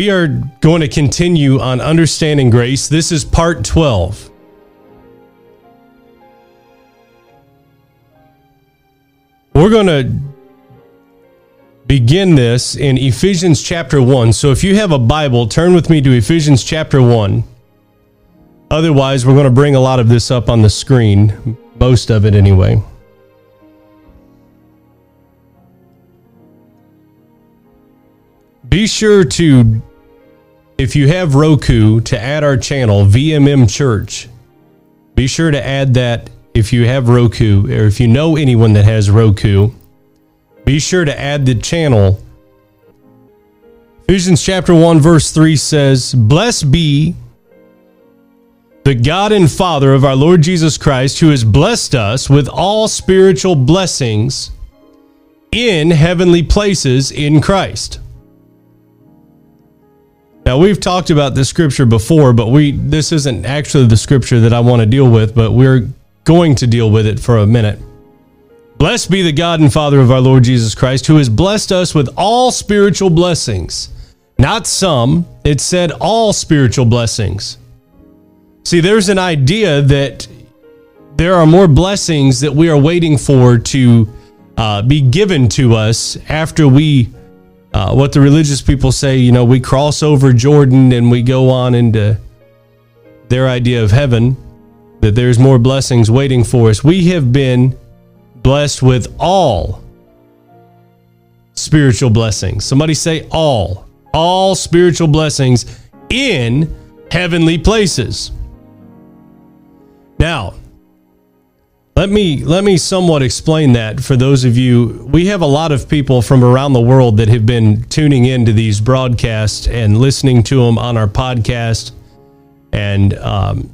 We are going to continue on understanding grace. This is part 12. We're going to begin this in Ephesians chapter 1. So if you have a Bible, turn with me to Ephesians chapter 1. Otherwise, we're going to bring a lot of this up on the screen, most of it anyway. Be sure to, if you have Roku, to add our channel, VMM Church. Be sure to add that if you have Roku or if you know anyone that has Roku. Be sure to add the channel. Ephesians chapter 1, verse 3 says, Blessed be the God and Father of our Lord Jesus Christ, who has blessed us with all spiritual blessings in heavenly places in Christ. Now we've talked about this scripture before, but we this isn't actually the scripture that I want to deal with, but we're going to deal with it for a minute. Blessed be the God and Father of our Lord Jesus Christ, who has blessed us with all spiritual blessings. Not some, it said all spiritual blessings. See, there's an idea that there are more blessings that we are waiting for to uh, be given to us after we uh, what the religious people say, you know, we cross over Jordan and we go on into their idea of heaven, that there's more blessings waiting for us. We have been blessed with all spiritual blessings. Somebody say all. All spiritual blessings in heavenly places. Now, let me let me somewhat explain that for those of you. We have a lot of people from around the world that have been tuning into these broadcasts and listening to them on our podcast, and um,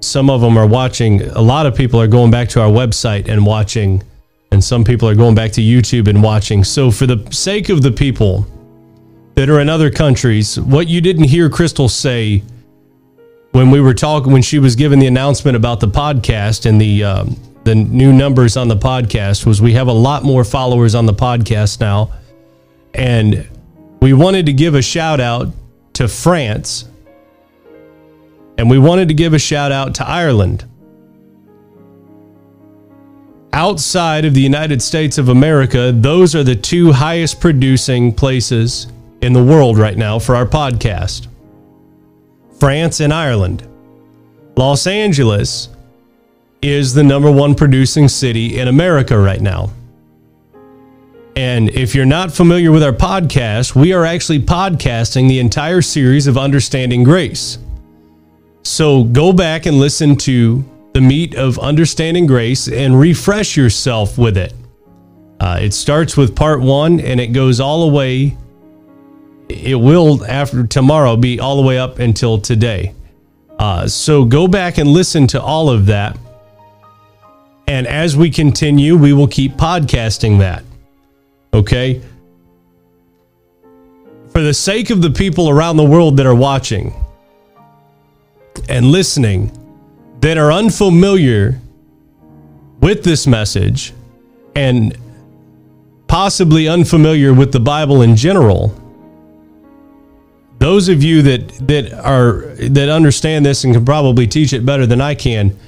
some of them are watching. A lot of people are going back to our website and watching, and some people are going back to YouTube and watching. So, for the sake of the people that are in other countries, what you didn't hear Crystal say when we were talking when she was giving the announcement about the podcast and the um, the new numbers on the podcast was we have a lot more followers on the podcast now. And we wanted to give a shout out to France. And we wanted to give a shout out to Ireland. Outside of the United States of America, those are the two highest producing places in the world right now for our podcast France and Ireland. Los Angeles is the number one producing city in America right now. And if you're not familiar with our podcast, we are actually podcasting the entire series of Understanding Grace. So go back and listen to the meat of Understanding Grace and refresh yourself with it. Uh, it starts with part one and it goes all the way, it will, after tomorrow, be all the way up until today. Uh, so go back and listen to all of that and as we continue, we will keep podcasting that. Okay? For the sake of the people around the world that are watching and listening that are unfamiliar with this message and possibly unfamiliar with the Bible in general, those of you that that are that understand this and can probably teach it better than I can,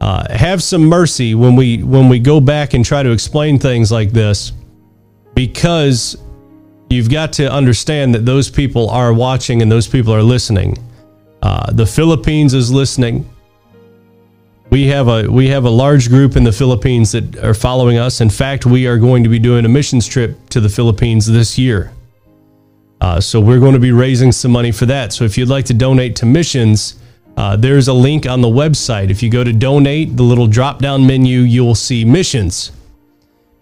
uh, have some mercy when we when we go back and try to explain things like this, because you've got to understand that those people are watching and those people are listening. Uh, the Philippines is listening. We have a we have a large group in the Philippines that are following us. In fact, we are going to be doing a missions trip to the Philippines this year. Uh, so we're going to be raising some money for that. So if you'd like to donate to missions, uh, there's a link on the website. If you go to donate, the little drop down menu, you will see missions.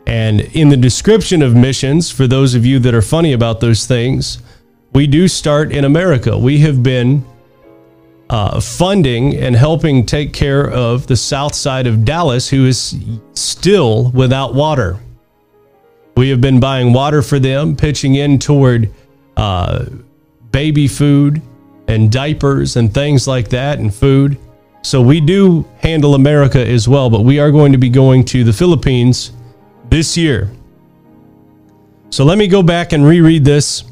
And in the description of missions, for those of you that are funny about those things, we do start in America. We have been uh, funding and helping take care of the south side of Dallas, who is still without water. We have been buying water for them, pitching in toward uh, baby food and diapers and things like that and food. So we do handle America as well, but we are going to be going to the Philippines this year. So let me go back and reread this.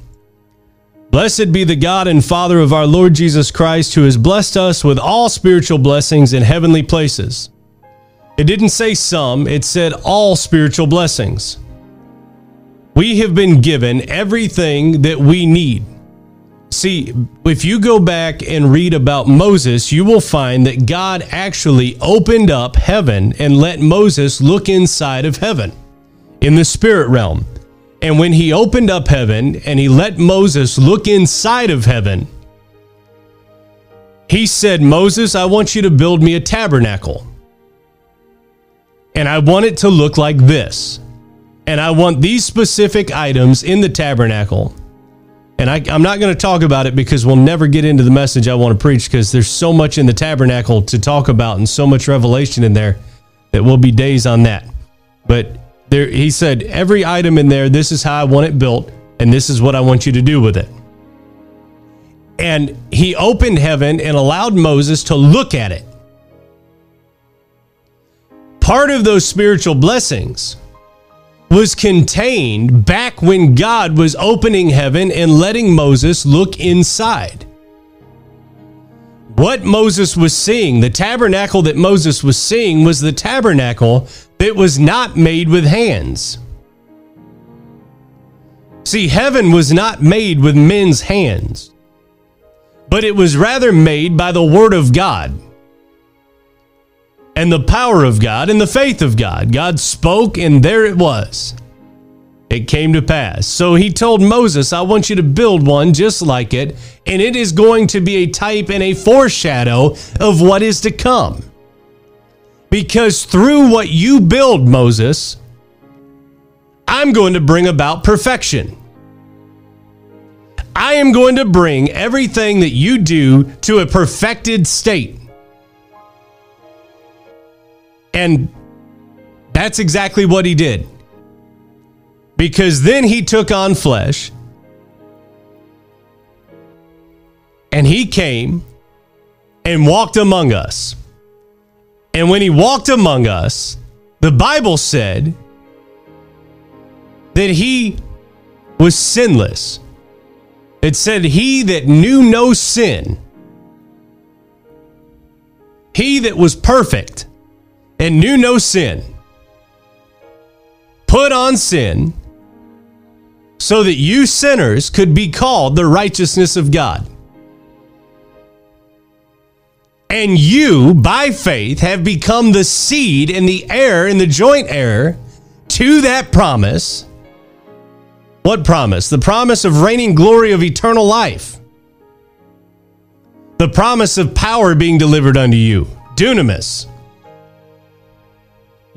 Blessed be the God and Father of our Lord Jesus Christ, who has blessed us with all spiritual blessings in heavenly places. It didn't say some, it said all spiritual blessings. We have been given everything that we need. See, if you go back and read about Moses, you will find that God actually opened up heaven and let Moses look inside of heaven in the spirit realm. And when he opened up heaven and he let Moses look inside of heaven, he said, Moses, I want you to build me a tabernacle. And I want it to look like this. And I want these specific items in the tabernacle. And I, am not going to talk about it because we'll never get into the message I want to preach because there's so much in the tabernacle to talk about and so much revelation in there that we'll be days on that. But there, he said, every item in there, this is how I want it built, and this is what I want you to do with it. And he opened heaven and allowed Moses to look at it. Part of those spiritual blessings was contained back when God was opening heaven and letting Moses look inside. What Moses was seeing, the tabernacle that Moses was seeing, was the tabernacle that was not made with hands. See, heaven was not made with men's hands, but it was rather made by the Word of God and the power of God and the faith of God. God spoke, and there it was. It came to pass. So he told Moses, I want you to build one just like it, and it is going to be a type and a foreshadow of what is to come. Because through what you build, Moses, I'm going to bring about perfection. I am going to bring everything that you do to a perfected state. And that's exactly what he did. Because then he took on flesh and he came and walked among us. And when he walked among us, the Bible said that he was sinless. It said, He that knew no sin, he that was perfect and knew no sin, put on sin so that you sinners could be called the righteousness of God. And you, by faith, have become the seed and the heir and the joint heir to that promise. What promise? The promise of reigning glory of eternal life. The promise of power being delivered unto you. Dunamis.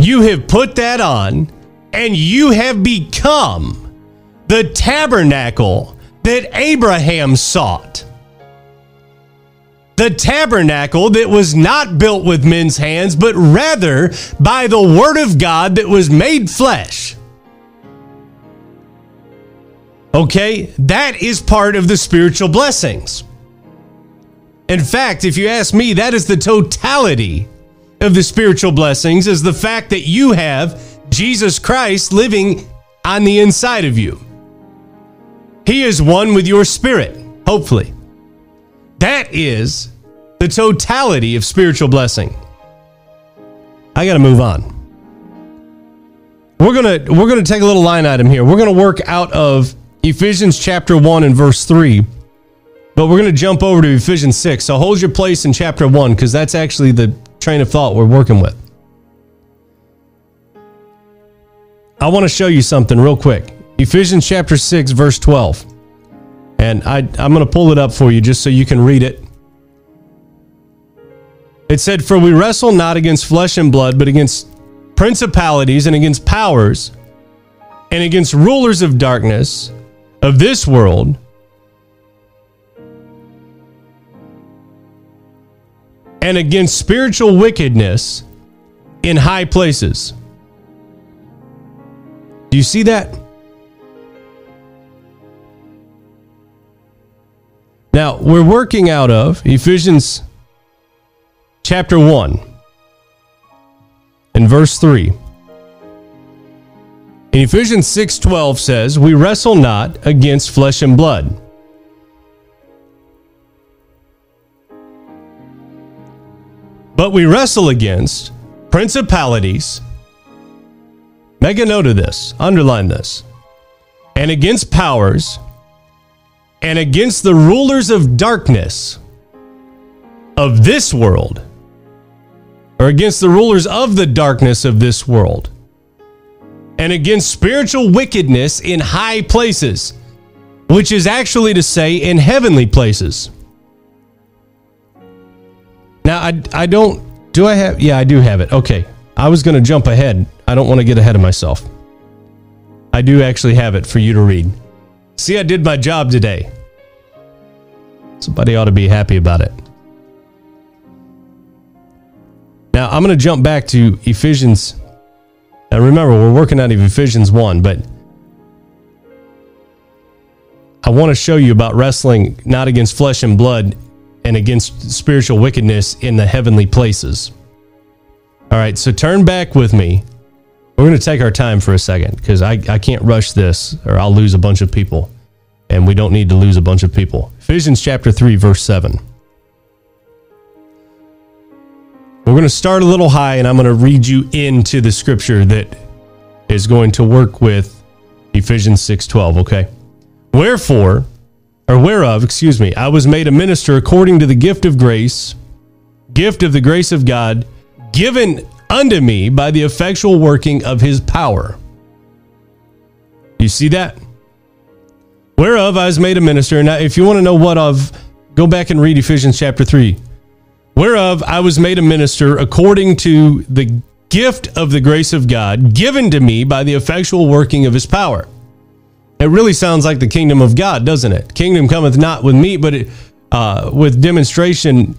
You have put that on, and you have become the tabernacle that Abraham sought the tabernacle that was not built with men's hands, but rather by the word of God that was made flesh. Okay, that is part of the spiritual blessings. In fact, if you ask me, that is the totality of the spiritual blessings is the fact that you have Jesus Christ living on the inside of you. He is one with your spirit, hopefully. That is the totality of spiritual blessing. I got to move on. We're going to we're going to take a little line item here. We're going to work out of Ephesians chapter 1 and verse 3. But we're going to jump over to Ephesians 6. So hold your place in chapter 1 cuz that's actually the train of thought we're working with. I want to show you something real quick. Ephesians chapter 6 verse 12. And I, I'm going to pull it up for you just so you can read it. It said, For we wrestle not against flesh and blood, but against principalities and against powers and against rulers of darkness of this world. And against spiritual wickedness in high places. Do you see that? Now, we're working out of Ephesians chapter 1 and verse 3. In Ephesians 6:12 says, "We wrestle not against flesh and blood, But we wrestle against principalities. Make a note of this, underline this. And against powers and against the rulers of darkness of this world, or against the rulers of the darkness of this world, and against spiritual wickedness in high places, which is actually to say in heavenly places. Now, I, I don't, do I have, yeah, I do have it. Okay. I was to jump ahead. I don't want to get ahead of myself. I do actually have it for you to read. See, I did my job today. Somebody ought to be happy about it. Now, I'm going to jump back to Ephesians. Now, remember, we're working out of Ephesians 1, but I want to show you about wrestling not against flesh and blood and against spiritual wickedness in the heavenly places. All right, so turn back with me. We're going to take our time for a second because I, I can't rush this or I'll lose a bunch of people. And we don't need to lose a bunch of people. Ephesians chapter 3, verse 7. We're going to start a little high and I'm going to read you into the scripture that is going to work with Ephesians 6:12, okay? Wherefore, or whereof, excuse me, I was made a minister according to the gift of grace, gift of the grace of God, given unto me by the effectual working of his power. You see that? Whereof I was made a minister. Now, if you want to know what of, go back and read Ephesians chapter 3. Whereof I was made a minister according to the gift of the grace of God given to me by the effectual working of his power. It really sounds like the kingdom of God, doesn't it? Kingdom cometh not with me, but it, uh, with demonstration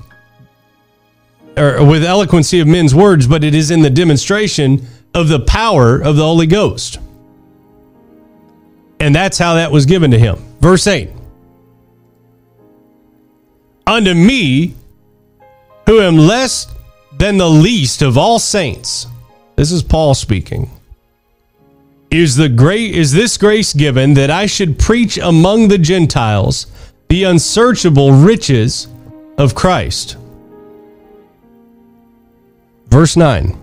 or with eloquency of men's words, but it is in the demonstration of the power of the Holy Ghost. And that's how that was given to him. Verse 8 Unto me, who am less than the least of all saints, this is Paul speaking is the great is this grace given that I should preach among the Gentiles the unsearchable riches of Christ. Verse 9.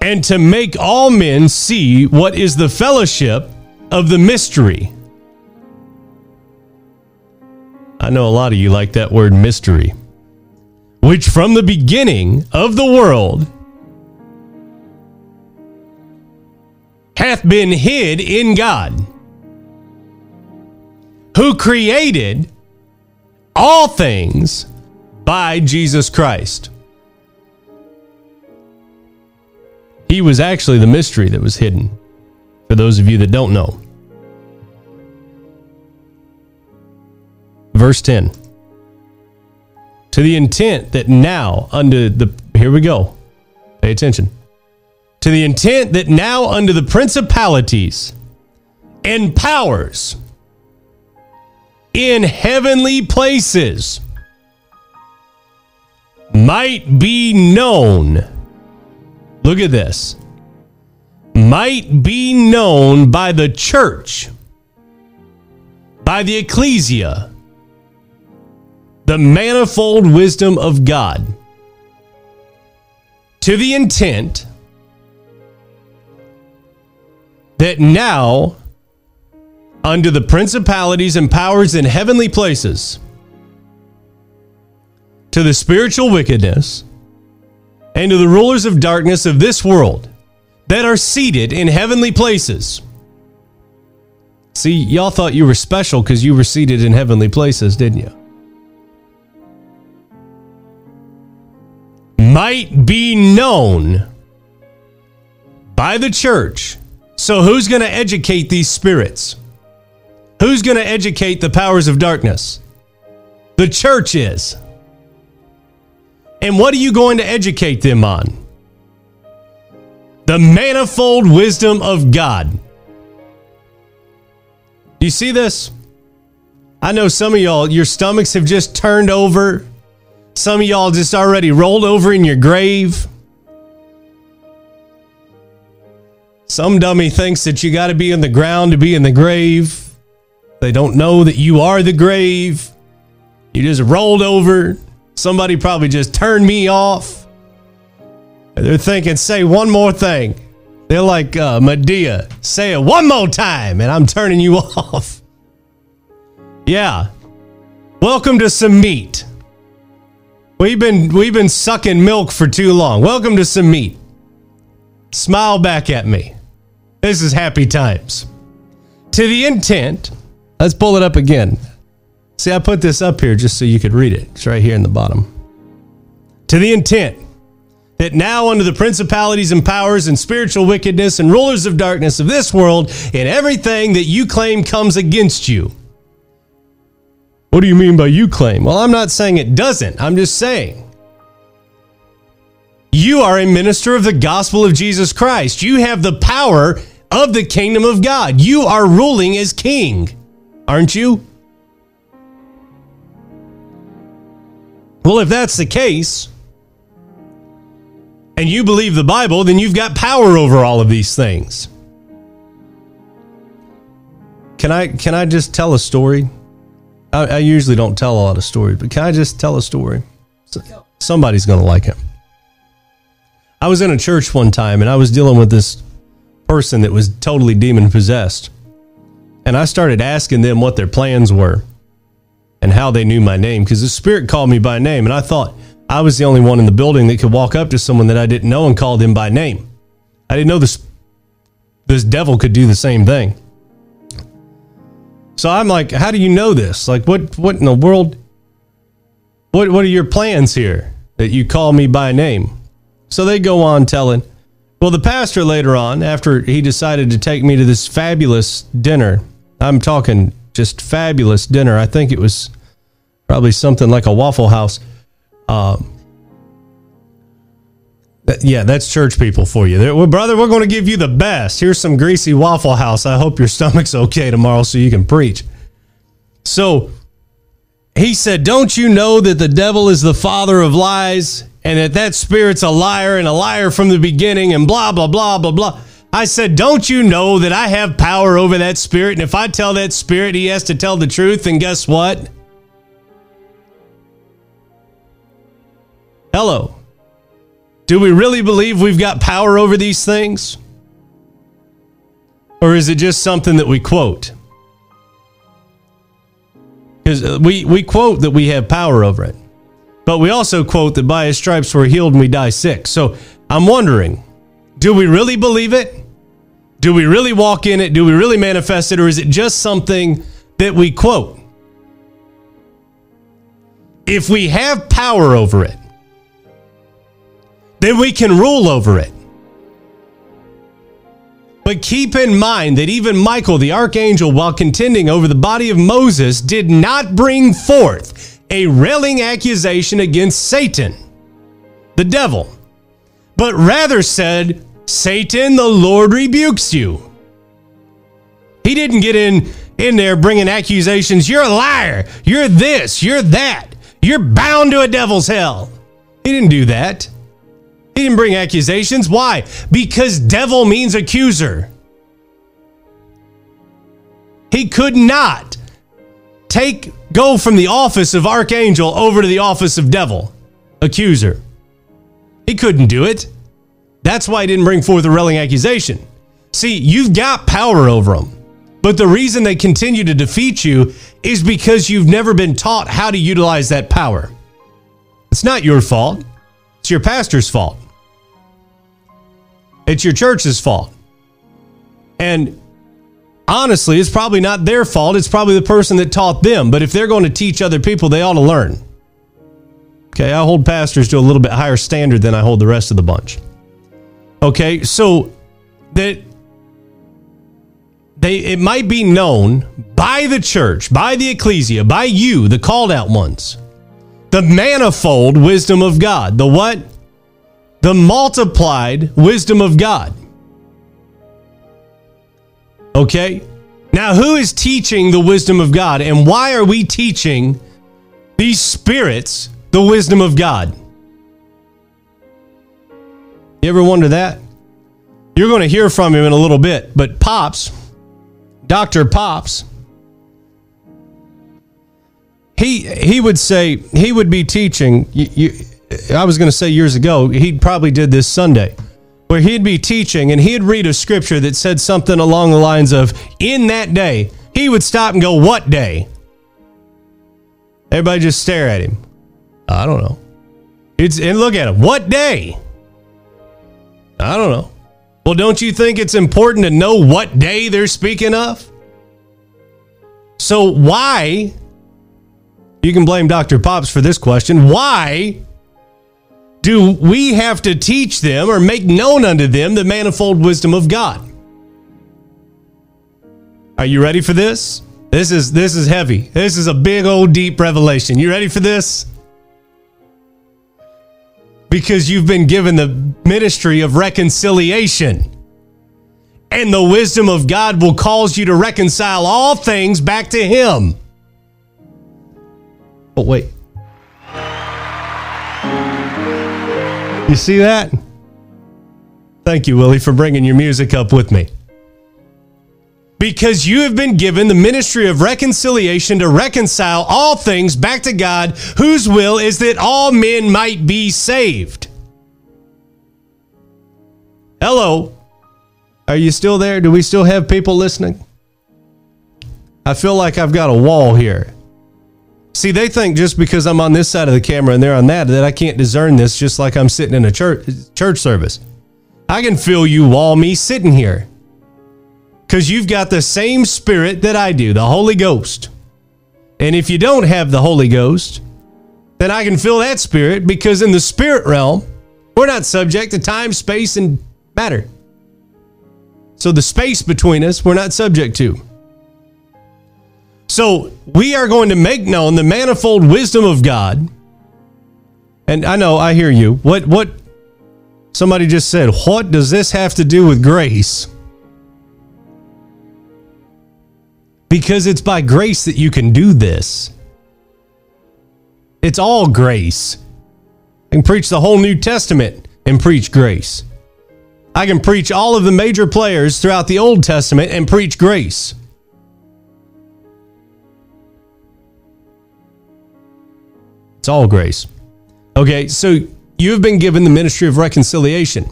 And to make all men see what is the fellowship of the mystery. I know a lot of you like that word mystery. Which from the beginning of the world hath been hid in God, who created all things by Jesus Christ. He was actually the mystery that was hidden, for those of you that don't know. Verse 10 To the intent that now, under the, here we go, pay attention to the intent that now under the principalities and powers in heavenly places might be known. Look at this. Might be known by the church, by the ecclesia, the manifold wisdom of God, to the intent that now, under the principalities and powers in heavenly places, to the spiritual wickedness, and to the rulers of darkness of this world that are seated in heavenly places. See, y'all thought you were special because you were seated in heavenly places, didn't you? Might be known by the church so, who's going to educate these spirits? Who's going to educate the powers of darkness? The church is. And what are you going to educate them on? The manifold wisdom of God. Do you see this? I know some of y'all, your stomachs have just turned over. Some of y'all just already rolled over in your grave. Some dummy thinks that you got to be in the ground to be in the grave. They don't know that you are the grave. You just rolled over. Somebody probably just turned me off. They're thinking, say one more thing. They're like uh, Madea, say it one more time, and I'm turning you off. Yeah. Welcome to some meat. We've been we've been sucking milk for too long. Welcome to some meat. Smile back at me. This is happy times. To the intent, let's pull it up again. See, I put this up here just so you could read it. It's right here in the bottom. To the intent that now under the principalities and powers and spiritual wickedness and rulers of darkness of this world and everything that you claim comes against you. What do you mean by you claim? Well, I'm not saying it doesn't. I'm just saying you are a minister of the gospel of Jesus Christ. You have the power of the kingdom of God. You are ruling as king, aren't you? Well, if that's the case, and you believe the Bible, then you've got power over all of these things. Can I can I just tell a story? I, I usually don't tell a lot of stories, but can I just tell a story? Somebody's going to like it. I was in a church one time, and I was dealing with this person that was totally demon possessed, and I started asking them what their plans were and how they knew my name because the spirit called me by name, and I thought I was the only one in the building that could walk up to someone that I didn't know and call them by name. I didn't know this this devil could do the same thing. So I'm like, how do you know this? Like what what in the world what what are your plans here that you call me by name? So they go on telling well, the pastor later on, after he decided to take me to this fabulous dinner, I'm talking just fabulous dinner. I think it was probably something like a Waffle House. Um, yeah, that's church people for you. well, brother, we're going to give you the best. Here's some greasy Waffle House. I hope your stomach's okay tomorrow so you can preach. So he said, Don't you know that the devil is the father of lies and that that spirit's a liar and a liar from the beginning and blah, blah, blah, blah, blah. I said, Don't you know that I have power over that spirit? And if I tell that spirit he has to tell the truth, and guess what? Hello. Do we really believe we've got power over these things? Or is it just something that we quote? Because uh, we, we quote that we have power over it, but we also quote that by his stripes we're healed and we die sick. So I'm wondering do we really believe it? Do we really walk in it? Do we really manifest it? Or is it just something that we quote? If we have power over it, then we can rule over it. But keep in mind that even Michael, the archangel, while contending over the body of Moses, did not bring forth a railing accusation against Satan, the devil, but rather said, Satan, the Lord rebukes you. He didn't get in in there bringing accusations. You're a liar. You're this. You're that. You're bound to a devil's hell. He didn't do that. He didn't bring accusations. Why? Because devil means accuser. He could not take go from the office of archangel over to the office of devil, accuser. He couldn't do it. That's why he didn't bring forth a railing accusation. See, you've got power over them. But the reason they continue to defeat you is because you've never been taught how to utilize that power. It's not your fault. It's your pastor's fault. It's your church's fault. And honestly, it's probably not their fault. It's probably the person that taught them. But if they're going to teach other people, they ought to learn. Okay, I hold pastors to a little bit higher standard than I hold the rest of the bunch. Okay, so that they it might be known by the church, by the ecclesia, by you, the called out ones, the manifold wisdom of God. The what? the multiplied wisdom of God. Okay? Now, who is teaching the wisdom of God, and why are we teaching these spirits the wisdom of God? You ever wonder that? You're going to hear from him in a little bit, but Pops, Dr. Pops, he he would say he would be teaching. You, you, I was going to say years ago. He probably did this Sunday, where he'd be teaching and he'd read a scripture that said something along the lines of, "In that day," he would stop and go, "What day?" Everybody just stare at him. I don't know. It's and look at him. What day? I don't know. Well, don't you think it's important to know what day they're speaking of? So why you can blame Dr. Pops for this question. Why do we have to teach them or make known unto them the manifold wisdom of God? Are you ready for this? This is this is heavy. This is a big old deep revelation. You ready for this? Because you've been given the ministry of reconciliation. And the wisdom of God will cause you to reconcile all things back to him. But wait. You see that? Thank you, Willie, for bringing your music up with me. Because you have been given the ministry of reconciliation to reconcile all things back to God, whose will is that all men might be saved. Hello. Are you still there? Do we still have people listening? I feel like I've got a wall here. See, they think just because I'm on this side of the camera and they're on that, that I can't discern this just like I'm sitting in a church church service. I can feel you all me sitting here. Because you've got the same spirit that I do, the Holy Ghost. And if you don't have the Holy Ghost, then I can feel that spirit because in the spirit realm, we're not subject to time, space, and matter. So the space between us, we're not subject to. So we are going to make known the manifold wisdom of God. And I know, I hear you. What what somebody just said, what does this have to do with grace? Because it's by grace that you can do this. It's all grace. I can preach the whole New Testament and preach grace. I can preach all of the major players throughout the Old Testament and preach grace. It's all grace. Okay, so you've been given the ministry of reconciliation.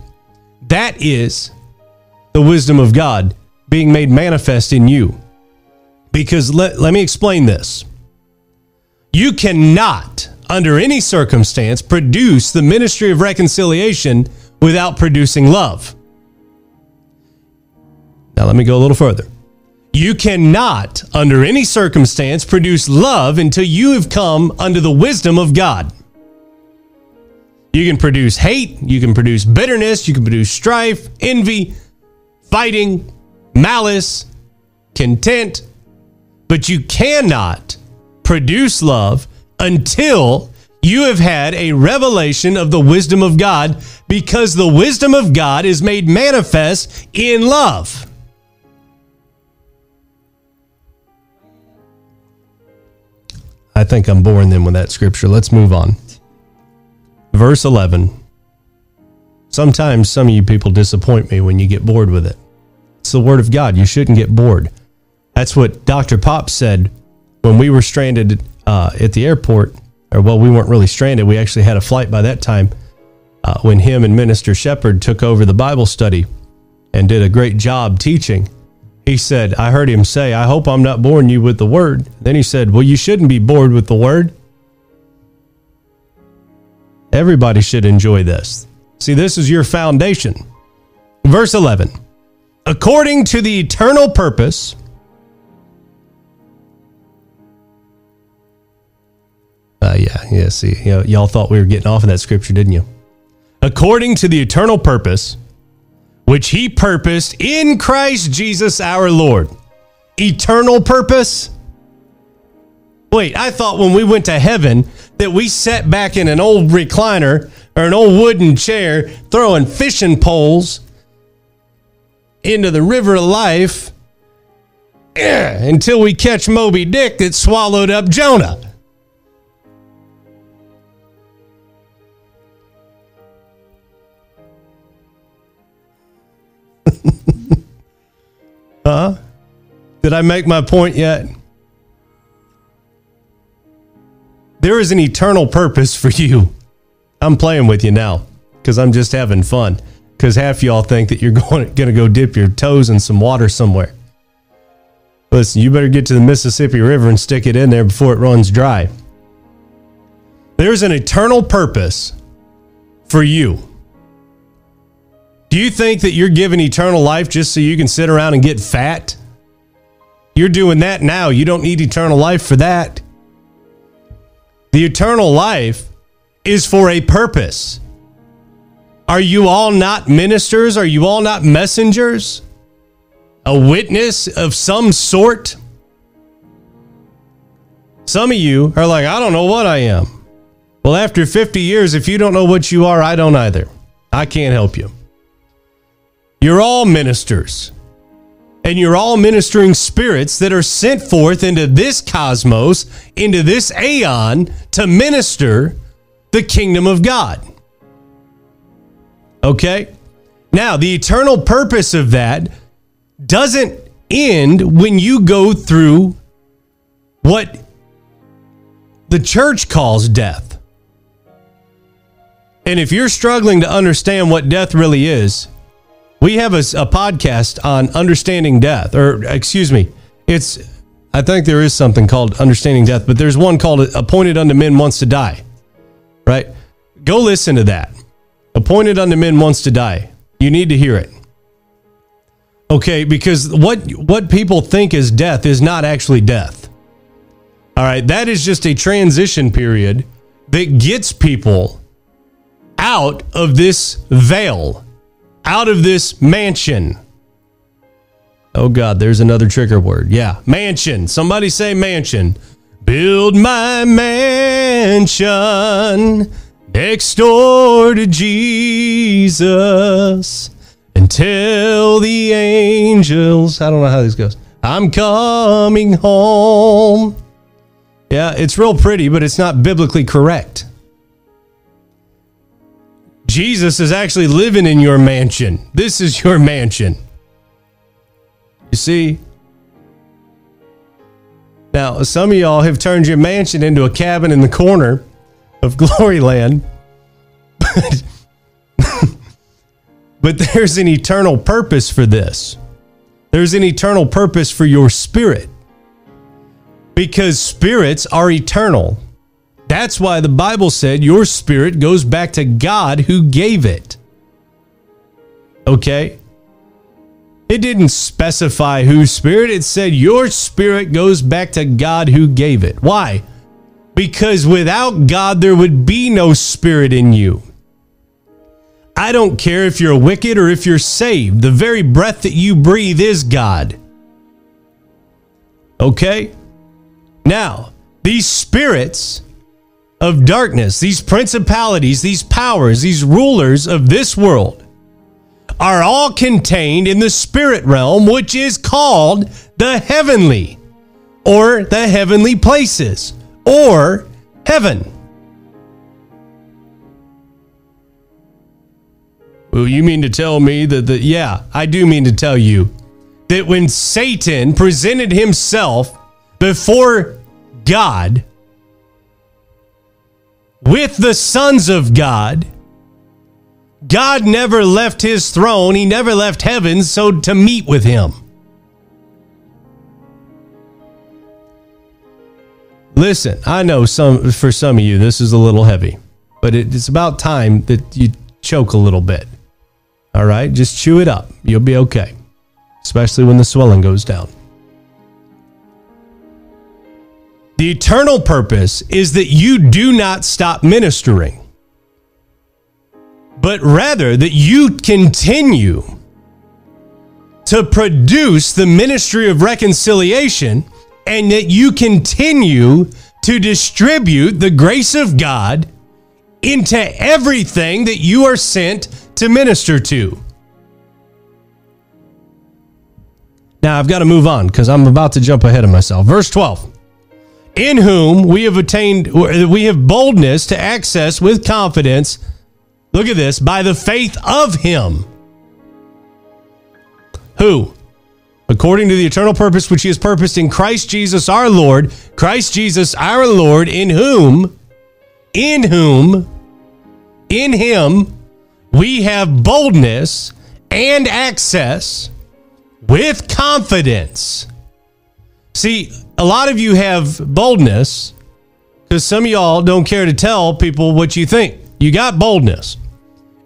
That is the wisdom of God being made manifest in you. Because let, let me explain this. You cannot, under any circumstance, produce the ministry of reconciliation without producing love. Now, let me go a little further. You cannot, under any circumstance, produce love until you have come under the wisdom of God. You can produce hate, you can produce bitterness, you can produce strife, envy, fighting, malice, content, but you cannot produce love until you have had a revelation of the wisdom of God because the wisdom of God is made manifest in love. I think I'm boring them with that scripture. Let's move on. Verse 11. Sometimes some of you people disappoint me when you get bored with it. It's the word of God. You shouldn't get bored. That's what Dr. Pop said when we were stranded uh, at the airport. Or, well, we weren't really stranded. We actually had a flight by that time uh, when him and Minister Shepard took over the Bible study and did a great job teaching he said, I heard him say, I hope I'm not boring you with the word. Then he said, Well, you shouldn't be bored with the word. Everybody should enjoy this. See, this is your foundation. Verse 11 According to the eternal purpose, uh, yeah, yeah, see, you know, y'all thought we were getting off of that scripture, didn't you? According to the eternal purpose, which he purposed in Christ Jesus our Lord. Eternal purpose? Wait, I thought when we went to heaven that we sat back in an old recliner or an old wooden chair throwing fishing poles into the river of life until we catch Moby Dick that swallowed up Jonah. huh? Did I make my point yet? There is an eternal purpose for you. I'm playing with you now because I'm just having fun. Because half y'all think that you're going, to go dip your toes in some water somewhere. Listen, you better get to the Mississippi River and stick it in there before it runs dry. There's an eternal purpose for you. Do you think that you're given eternal life just so you can sit around and get fat? You're doing that now. You don't need eternal life for that. The eternal life is for a purpose. Are you all not ministers? Are you all not messengers? A witness of some sort? Some of you are like, I don't know what I am. Well, after 50 years, if you don't know what you are, I don't either. I can't help you. You're all ministers. And you're all ministering spirits that are sent forth into this cosmos, into this aeon, to minister the kingdom of God. Okay? Now, the eternal purpose of that doesn't end when you go through what the church calls death. And if you're struggling to understand what death really is, we have a, a, podcast on understanding death, or excuse me, it's, I think there is something called understanding death, but there's one called Appointed Unto Men Once to Die, right? Go listen to that. Appointed Unto Men Once to Die. You need to hear it. Okay, because what what people think is death is not actually death. All right, that is just a transition period that gets people out of this veil, out of this mansion. Oh God, there's another trigger word. Yeah, mansion. Somebody say mansion. Build my mansion next door to Jesus and tell the angels. I don't know how this goes. I'm coming home. Yeah, it's real pretty, but it's not biblically correct. Jesus is actually living in your mansion. This is your mansion. You see? Now, some of y'all have turned your mansion into a cabin in the corner of Gloryland. But but there's an eternal purpose for this. There's an eternal purpose for your spirit. Because spirits are eternal. That's why the Bible said your spirit goes back to God who gave it. Okay? It didn't specify whose spirit, it said your spirit goes back to God who gave it. Why? Because without God, there would be no spirit in you. I don't care if you're wicked or if you're saved. The very breath that you breathe is God. Okay? Now, these spirits of darkness, these principalities, these powers, these rulers of this world are all contained in the spirit realm, which is called the heavenly or the heavenly places or heaven. Well, you mean to tell me that the yeah, I do mean to tell you that when Satan presented himself before God with the sons of God, God never left his throne, he never left heaven so to meet with him. Listen, I know some for some of you this is a little heavy, but it's about time that you choke a little bit. All right, just chew it up. You'll be okay, especially when the swelling goes down. The eternal purpose is that you do not stop ministering, but rather that you continue to produce the ministry of reconciliation and that you continue to distribute the grace of God into everything that you are sent to minister to. Now I've got to move on because I'm about to jump ahead of myself. Verse 12. In whom we have attained, we have boldness to access with confidence. Look at this by the faith of him. Who? according to the eternal purpose which he has purposed in Christ Jesus our Lord, Christ Jesus our Lord, in whom, in whom, in him, we have boldness and access with confidence. See, a lot of you have boldness because some of y'all don't care to tell people what you think. You got boldness.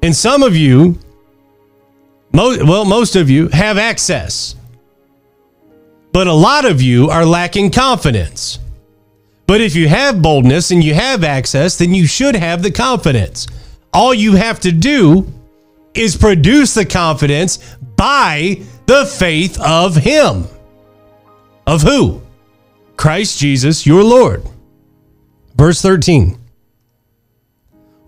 And some of you, most, well, most of you have access. But a lot of you are lacking confidence. But if you have boldness and you have access, then you should have the confidence. All you have to do is produce the confidence by the faith of Him. Of who? Christ Jesus, your Lord. Verse 13.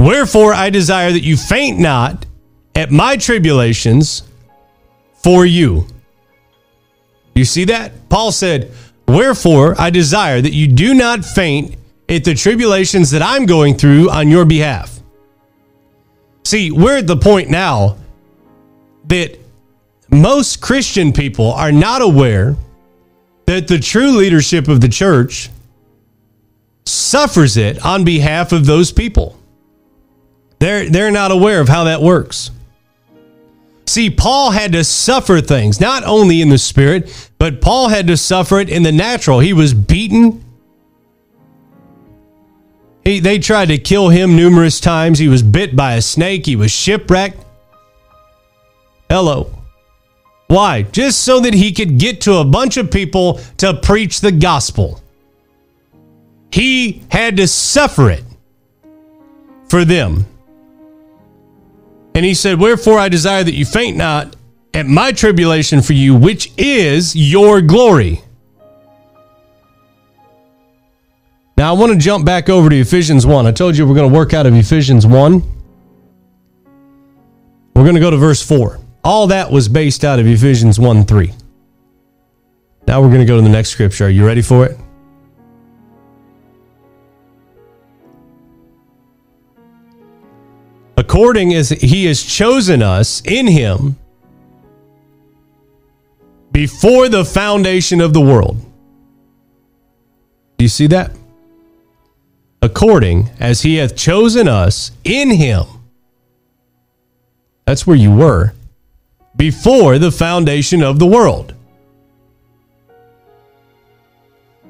Wherefore I desire that you faint not at my tribulations for you. You see that? Paul said, Wherefore I desire that you do not faint at the tribulations that I'm going through on your behalf. See, we're at the point now that most Christian people are not aware that the true leadership of the church suffers it on behalf of those people. They're, they're not aware of how that works. See, Paul had to suffer things, not only in the spirit, but Paul had to suffer it in the natural. He was beaten. He, they tried to kill him numerous times. He was bit by a snake. He was shipwrecked. Hello. Why? Just so that he could get to a bunch of people to preach the gospel. He had to suffer it for them. And he said, Wherefore I desire that you faint not at my tribulation for you, which is your glory. Now I want to jump back over to Ephesians 1. I told you we're going to work out of Ephesians 1. We're going to go to verse 4. All that was based out of Ephesians 1 3. Now we're going to go to the next scripture. Are you ready for it? according as he has chosen us in him before the foundation of the world. Do you see that? According as he hath chosen us in him. That's where you were before the foundation of the world.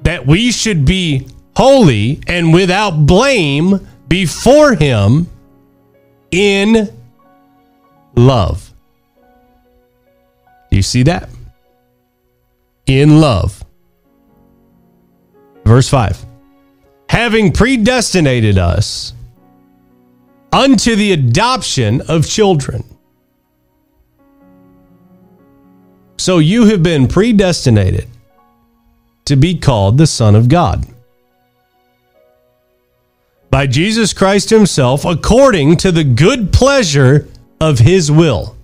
That we should be holy and without blame before him in love. Do you see that? In love. Verse 5 Having predestinated us unto the adoption of children. So you have been predestinated to be called the Son of God by Jesus Christ Himself according to the good pleasure of His will.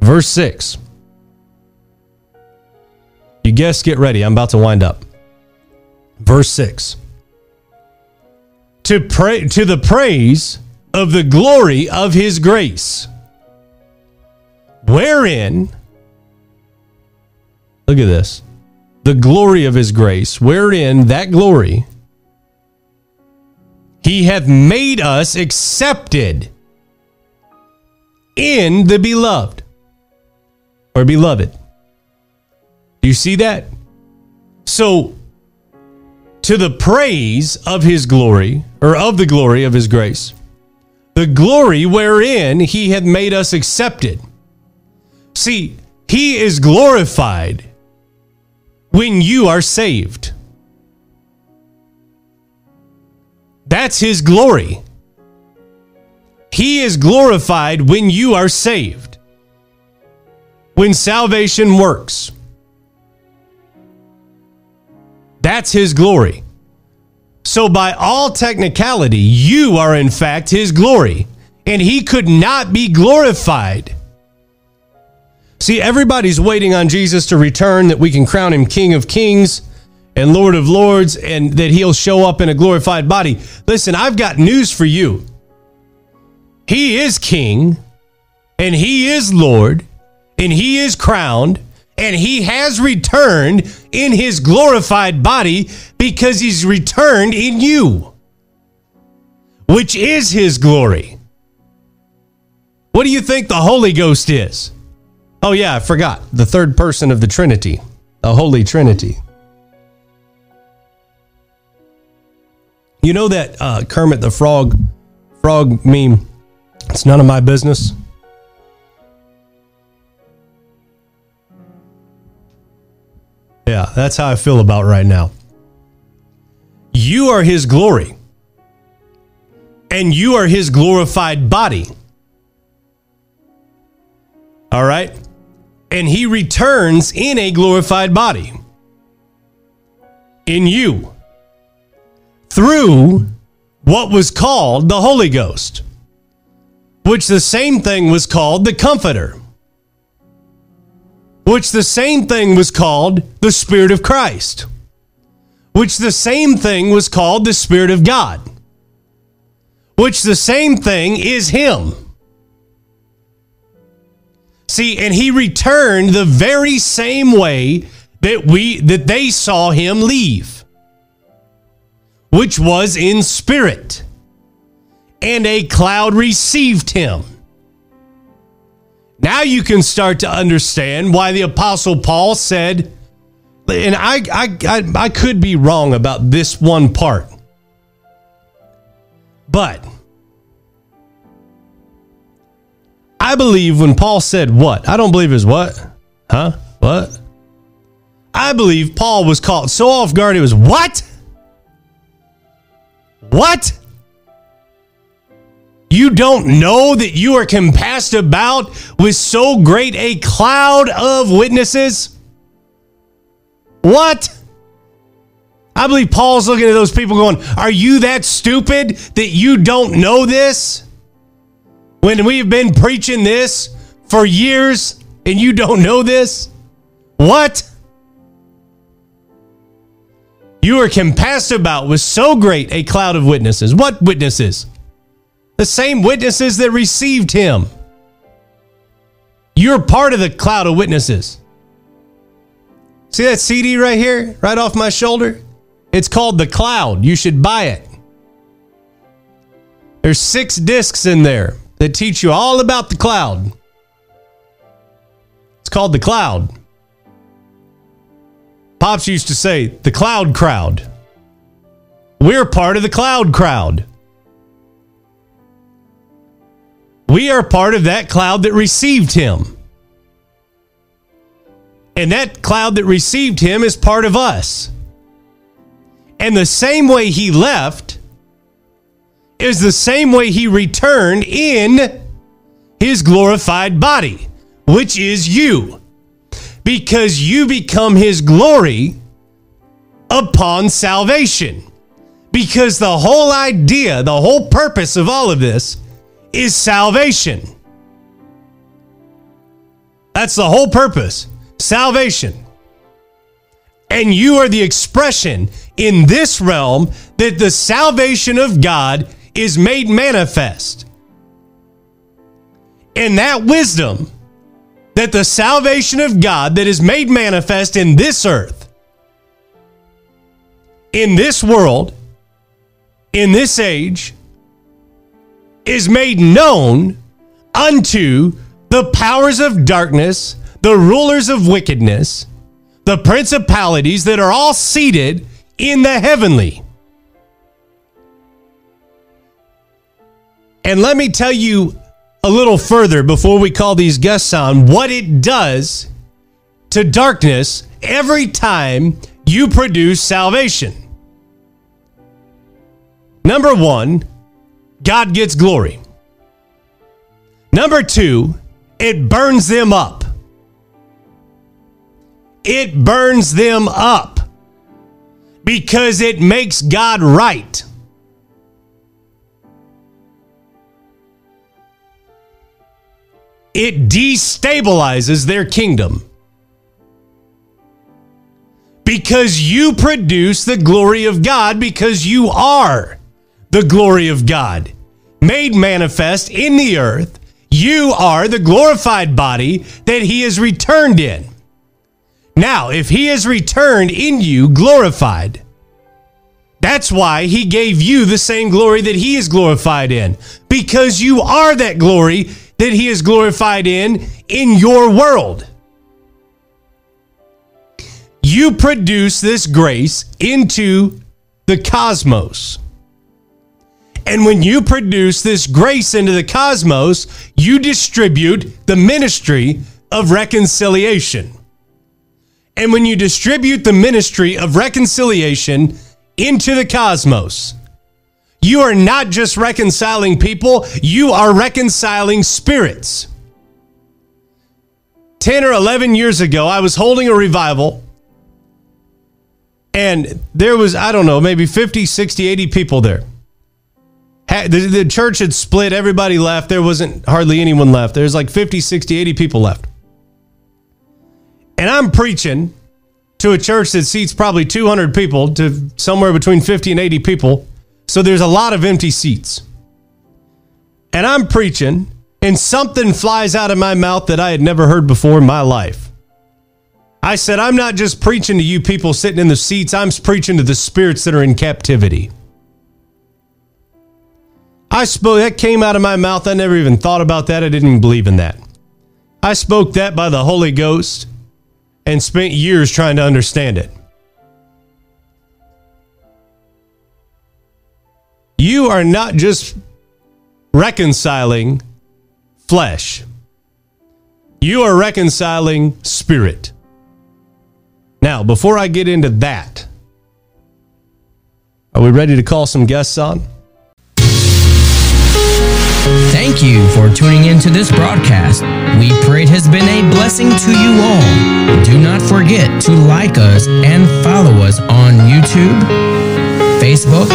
Verse 6. You guess, get ready. I'm about to wind up. Verse 6. To pray to the praise of the glory of his grace. Wherein Look at this the glory of his grace, wherein that glory he hath made us accepted in the beloved or beloved. Do you see that? So, to the praise of his glory, or of the glory of his grace, the glory wherein he hath made us accepted. See, he is glorified when you are saved. That's his glory. He is glorified when you are saved. When salvation works. That's his glory. So, by all technicality, you are in fact his glory, and he could not be glorified See, everybody's waiting on Jesus to return that we can crown him King of Kings and Lord of Lords and that he'll show up in a glorified body. Listen, I've got news for you. He is King and he is Lord and he is crowned and he has returned in his glorified body because he's returned in you, which is his glory. What do you think the Holy Ghost is? Oh, yeah, I forgot. The third person of the Trinity, the Holy Trinity. You know that uh, Kermit the Frog frog meme? It's none of my business. Yeah, that's how I feel about right now. You are his glory, and you are his glorified body. All right? And he returns in a glorified body in you through what was called the Holy Ghost, which the same thing was called the Comforter which the same thing was called the Spirit of Christ, which the same thing was called the Spirit of God, which the same thing is Him. See, and He returned the very same way that we that they saw Him leave, which was in spirit, and a cloud received Him. Now you can start to understand why the Apostle Paul said, and I, I, I, I could be wrong about this one part, but I believe when Paul said what? I don't believe is what? Huh? What? I believe Paul was caught so off guard. It was what? What? You don't know that you are compassed about with so great a cloud of witnesses? What? I believe Paul's looking at those people going, Are you that stupid that you don't know this? When we've been preaching this for years and you don't know this? What? You are compassed about with so great a cloud of witnesses. What witnesses? the same witnesses that received him. You're part of the cloud of witnesses. See that CD right here, right off my shoulder? It's called The Cloud. You should buy it. There's six discs in there that teach you all about the cloud. It's called The Cloud. Pops used to say, the cloud crowd. We're part of the cloud crowd. We are part of that cloud that received him. And that cloud that received him is part of us. And the same way he left is the same way he returned in his glorified body, which is you. Because you become his glory upon salvation. Because the whole idea, the whole purpose of all of this is salvation. That's the whole purpose salvation. And you are the expression in this realm that the salvation of God is made manifest. And that wisdom, that the salvation of God that is made manifest in this earth, in this world, in this age, is made known unto the powers of darkness, the rulers of wickedness, the principalities that are all seated in the heavenly. And let me tell you a little further before we call these guests on what it does to darkness every time you produce salvation. Number one, God gets glory. Number two, it burns them up. It burns them up because it makes God right. It destabilizes their kingdom because you produce the glory of God because you are the glory of God made manifest in the earth. You are the glorified body that he has returned in. Now, if he has returned in you glorified, that's why he gave you the same glory that he is glorified in, because you are that glory that he is glorified in in your world. You produce this grace into the cosmos. And when you produce this grace into the cosmos, you distribute the ministry of reconciliation. And when you distribute the ministry of reconciliation into the cosmos, you are not just reconciling people, you are reconciling spirits. 10 or 11 years ago, I was holding a revival, and there was, I don't know, maybe 50, 60, 80 people there. The, church had split, everybody left. There wasn't hardly anyone left. There's like 50, 60, 80 people left. And I'm preaching to a church that seats probably 200 people to somewhere between 50 and 80 people. So there's a lot of empty seats. And I'm preaching, and something flies out of my mouth that I had never heard before in my life. I said, I'm not just preaching to you people sitting in the seats, I'm preaching to the spirits that are in captivity. I spoke, that came out of my mouth. I never even thought about that. I didn't believe in that. I spoke that by the Holy Ghost and spent years trying to understand it. You are not just reconciling flesh, you are reconciling spirit. Now, before I get into that, are we ready to call some guests on? Thank you for tuning in to this broadcast. We pray it has been a blessing to you all. Do not forget to like us and follow us on YouTube, Facebook,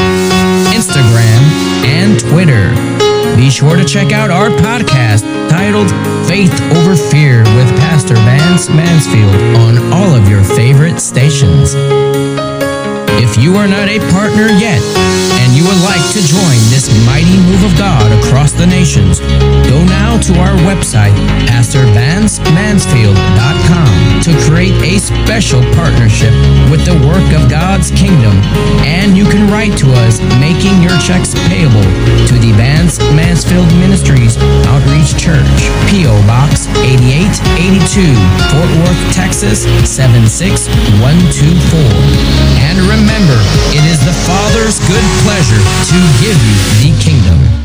Instagram, and Twitter. Be sure to check out our podcast titled Faith Over Fear with Pastor Vance Mansfield on all of your favorite stations. If you are not a partner yet and you would like to join this mighty move of God across the nations, go now to our website, PastorVanceMansfield.com, to create a special partnership with the work of God's kingdom. And you can write to us making your checks payable to the Vance Mansfield Ministries Outreach Church, P.O. Box 8882, Fort Worth, Texas 76124. And remember, it is the Father's good to give you the kingdom.